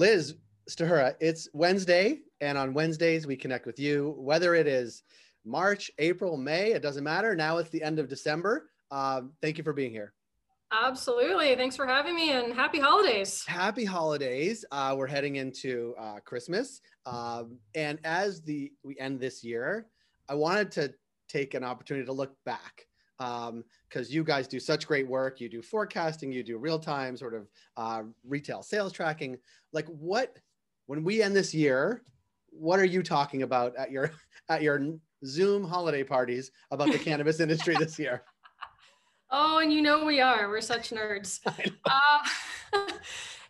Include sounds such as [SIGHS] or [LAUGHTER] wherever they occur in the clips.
Liz Stahura, it's Wednesday, and on Wednesdays we connect with you, whether it is March, April, May, it doesn't matter. Now it's the end of December. Um, thank you for being here. Absolutely. Thanks for having me and happy holidays. Happy holidays. Uh, we're heading into uh, Christmas. Um, and as the we end this year, I wanted to take an opportunity to look back because um, you guys do such great work. You do forecasting, you do real time sort of uh, retail sales tracking. Like what, when we end this year, what are you talking about at your [LAUGHS] at your Zoom holiday parties about the cannabis [LAUGHS] industry this year? Oh, and you know we are. We're such nerds. [LAUGHS] Uh,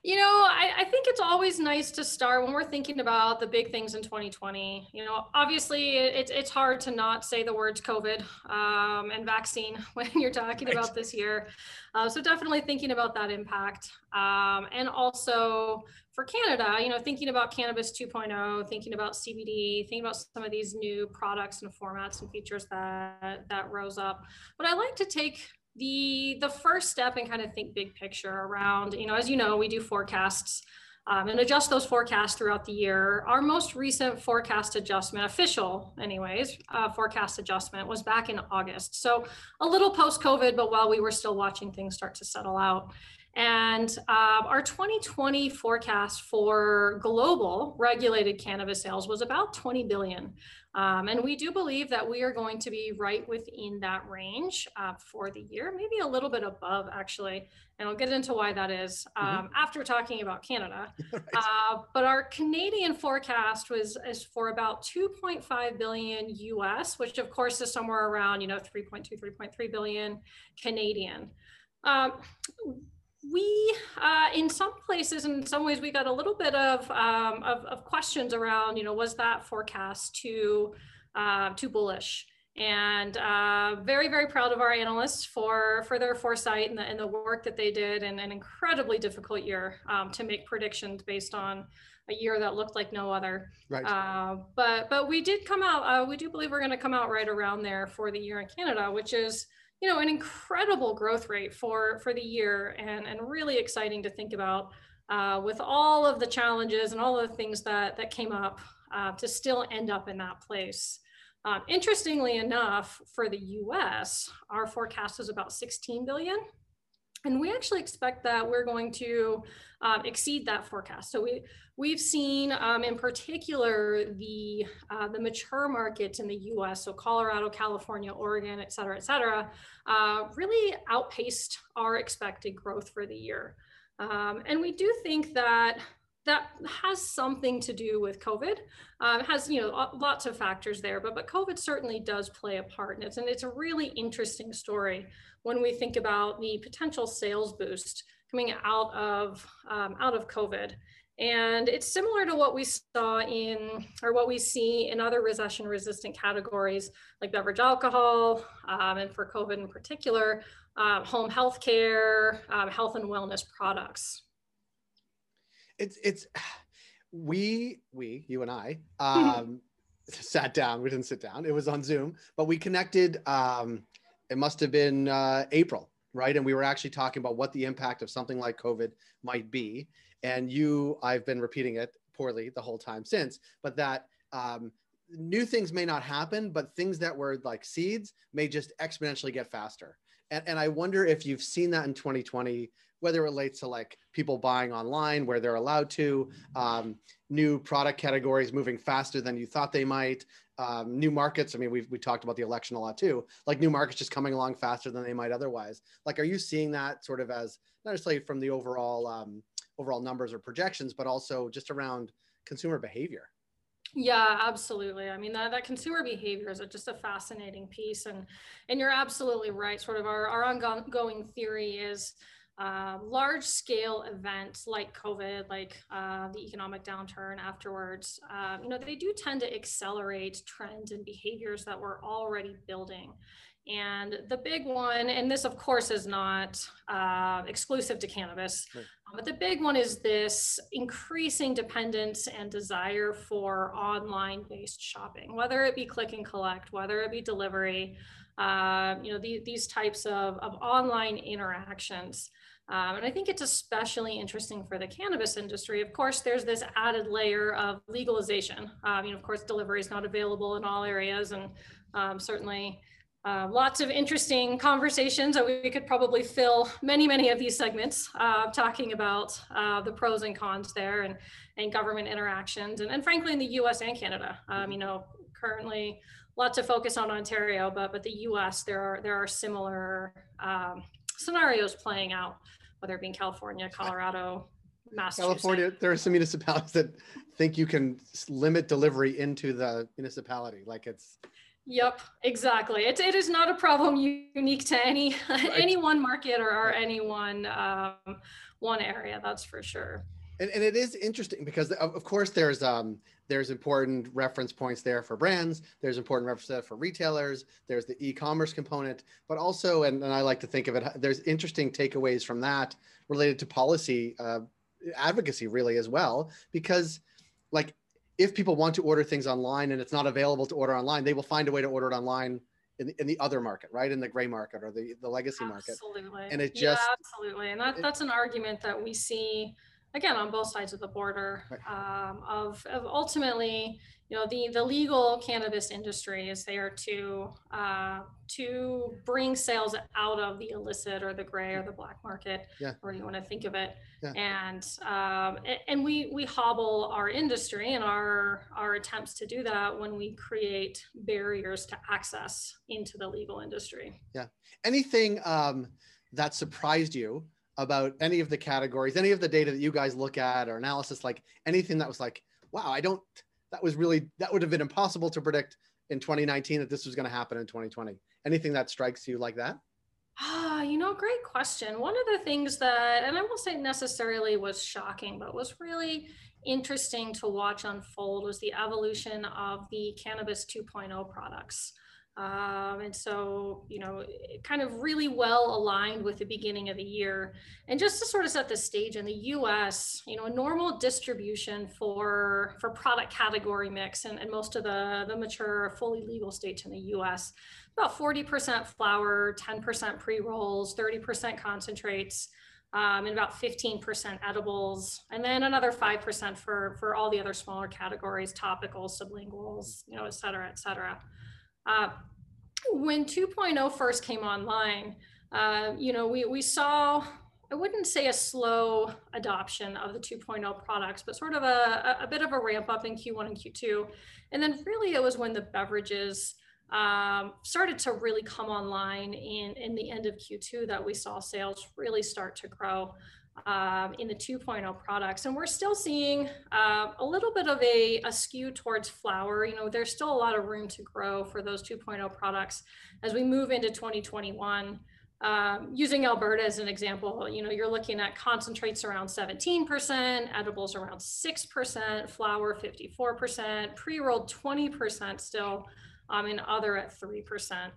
you know, I, I, think it's always nice to start when we're thinking about the big things in 2020. You know, obviously it's it's hard to not say the words COVID um, and vaccine [LAUGHS] when you're talking right. about this year. Uh, so definitely thinking about that impact, um, and also for Canada, you know, thinking about cannabis 2.0, thinking about CBD, thinking about some of these new products and formats and features that that rose up. But I like to take the the first step and kind of think big picture around you know as you know we do forecasts um, and adjust those forecasts throughout the year. Our most recent forecast adjustment official anyways uh, forecast adjustment was back in august. So a little post covid but while we were still watching things start to settle out and uh, our 2020 forecast for global regulated cannabis sales was about 20 billion. Um, and we do believe that we are going to be right within that range uh, for the year, maybe a little bit above actually. And I'll get into why that is um, mm-hmm. after talking about Canada. [LAUGHS] right. uh, but our Canadian forecast was is for about 2.5 billion US, which of course is somewhere around, you know, 3.2, 3.3 billion Canadian. Um, we uh, in some places in some ways we got a little bit of, um, of, of, questions around you know was that forecast too uh, too bullish? And uh, very very proud of our analysts for for their foresight and the, and the work that they did in an incredibly difficult year um, to make predictions based on a year that looked like no other. Right. Uh, but but we did come out uh, we do believe we're going to come out right around there for the year in canada which is you know, an incredible growth rate for for the year, and and really exciting to think about uh, with all of the challenges and all of the things that that came up uh, to still end up in that place. Um, interestingly enough, for the U.S., our forecast is about 16 billion, and we actually expect that we're going to um, exceed that forecast. So we we've seen, um, in particular, the uh, the mature markets in the U.S. So Colorado, California, Oregon, et cetera, et cetera, uh, really outpaced our expected growth for the year. Um, and we do think that that has something to do with COVID. Um, has you know lots of factors there, but but COVID certainly does play a part in it, and it's a really interesting story when we think about the potential sales boost coming out of um, out of COVID. And it's similar to what we saw in, or what we see in other recession resistant categories like beverage alcohol, um, and for COVID in particular, uh, home health care, um, health and wellness products it's it's [SIGHS] we we you and I [LAUGHS] um, sat down. We didn't sit down. It was on Zoom, but we connected. Um, it must have been uh, April, right? And we were actually talking about what the impact of something like COVID might be. And you, I've been repeating it poorly the whole time since, but that um, new things may not happen, but things that were like seeds may just exponentially get faster. And, and I wonder if you've seen that in 2020 whether it relates to like people buying online where they're allowed to, um, new product categories moving faster than you thought they might, um, new markets. I mean, we've we talked about the election a lot too. Like new markets just coming along faster than they might otherwise. Like, are you seeing that sort of as not necessarily from the overall um, overall numbers or projections, but also just around consumer behavior? Yeah, absolutely. I mean, that, that consumer behavior is just a fascinating piece. And, and you're absolutely right. Sort of our, our ongoing theory is uh, large scale events like COVID, like uh, the economic downturn afterwards, uh, you know, they do tend to accelerate trends and behaviors that we're already building. And the big one, and this of course is not uh, exclusive to cannabis, right. but the big one is this increasing dependence and desire for online based shopping, whether it be click and collect, whether it be delivery, uh, you know, the, these types of, of online interactions. Um, and I think it's especially interesting for the cannabis industry. Of course, there's this added layer of legalization. Um, you know, of course, delivery is not available in all areas, and um, certainly uh, lots of interesting conversations that we could probably fill many, many of these segments uh, talking about uh, the pros and cons there and, and government interactions. And, and frankly, in the US and Canada, um, you know, currently lots of focus on Ontario, but, but the US, there are, there are similar um, scenarios playing out whether it be in California, Colorado, Massachusetts. California, there are some municipalities that think you can limit delivery into the municipality, like it's. Yep, exactly. It, it is not a problem unique to any right. [LAUGHS] any one market or, or any one um, one area. That's for sure. And, and it is interesting because of, of course there's um, there's important reference points there for brands there's important reference for retailers there's the e-commerce component but also and, and i like to think of it there's interesting takeaways from that related to policy uh, advocacy really as well because like if people want to order things online and it's not available to order online they will find a way to order it online in the, in the other market right? In the gray market or the, the legacy market. Absolutely. And it just yeah, absolutely. And that, that's an argument that we see again on both sides of the border um, of, of ultimately you know the the legal cannabis industry is there to uh, to bring sales out of the illicit or the gray or the black market yeah. or you want to think of it. Yeah. and um, and we we hobble our industry and our our attempts to do that when we create barriers to access into the legal industry. Yeah. Anything um, that surprised you about any of the categories, any of the data that you guys look at or analysis, like anything that was like, wow, I don't, that was really, that would have been impossible to predict in 2019 that this was going to happen in 2020. Anything that strikes you like that? Ah, you know, great question. One of the things that, and I won't say necessarily was shocking, but was really interesting to watch unfold was the evolution of the cannabis 2.0 products. Um, and so, you know, kind of really well aligned with the beginning of the year. And just to sort of set the stage in the US, you know, a normal distribution for for product category mix and, and most of the, the mature, fully legal states in the US, about 40% flower, 10% pre-rolls, 30% concentrates. Um, and about 15% edibles, and then another 5% for, for all the other smaller categories, topicals, sublinguals, you know, et cetera, et cetera. Uh, when 2.0 first came online, uh, you know, we, we saw, I wouldn't say a slow adoption of the 2.0 products, but sort of a, a bit of a ramp up in Q1 and Q2. And then really it was when the beverages um, started to really come online in, in the end of Q2 that we saw sales really start to grow um, in the 2.0 products. And we're still seeing uh, a little bit of a, a, skew towards flower. You know, there's still a lot of room to grow for those 2.0 products as we move into 2021. Um, using Alberta as an example, you know, you're looking at concentrates around 17%, edibles around 6%, flower 54%, pre-rolled 20% still, um, and other at 3%.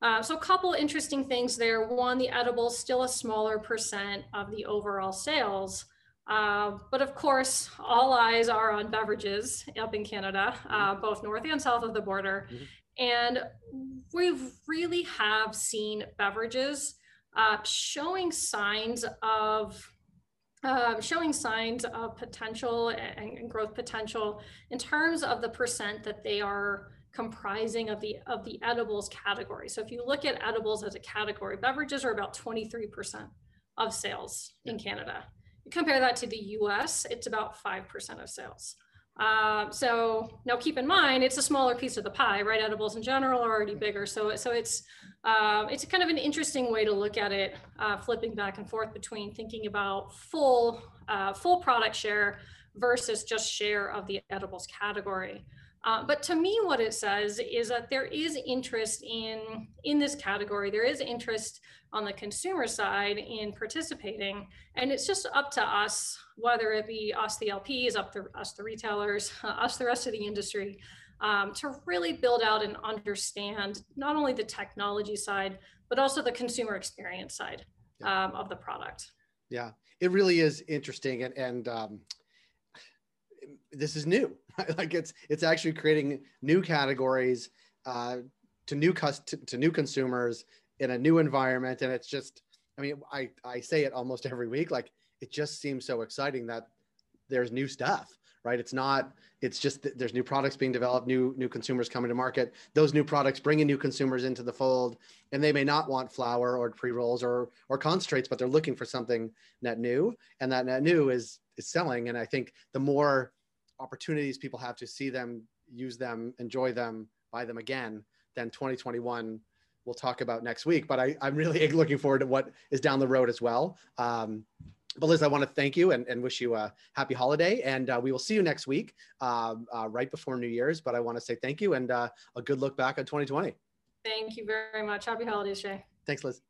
Uh, so a couple interesting things there. One, the edibles still a smaller percent of the overall sales. Uh, but of course, all eyes are on beverages up in Canada, uh, mm-hmm. both north and south of the border. Mm-hmm. And we really have seen beverages uh, showing signs of um, showing signs of potential and, and growth potential in terms of the percent that they are comprising of the of the edibles category. So if you look at edibles as a category, beverages are about 23% of sales in Canada. You compare that to the US, it's about 5% of sales. Um, so now keep in mind, it's a smaller piece of the pie, right? Edibles in general are already bigger. So, so it's, uh, it's kind of an interesting way to look at it, uh, flipping back and forth between thinking about full, uh, full product share versus just share of the edibles category. Uh, but to me, what it says is that there is interest in in this category. There is interest on the consumer side in participating, and it's just up to us, whether it be us, the LPs, up to us, the retailers, uh, [LAUGHS] us, the rest of the industry, um, to really build out and understand not only the technology side, but also the consumer experience side yeah. um, of the product. Yeah, it really is interesting, and and um, this is new. [LAUGHS] like it's it's actually creating new categories uh, to new cus- to, to new consumers in a new environment, and it's just I mean, I, I say it almost every week. Like it just seems so exciting that there's new stuff, right? It's not, it's just there's new products being developed, new, new consumers coming to market. Those new products bringing new consumers into the fold, and they may not want flower or pre-rolls or, or concentrates, but they're looking for something net new. And that net new is, is selling. And I think the more opportunities people have to see them, use them, enjoy them, buy them again, then 2021 we'll talk about next week. But I, I'm really [LAUGHS] looking forward to what is down the road as well. Um, but Liz, I want to thank you and, and wish you a happy holiday. And uh, we will see you next week, uh, uh, right before New Year's. But I want to say thank you and uh, a good look back on 2020. Thank you very much. Happy holidays, Jay. Thanks, Liz.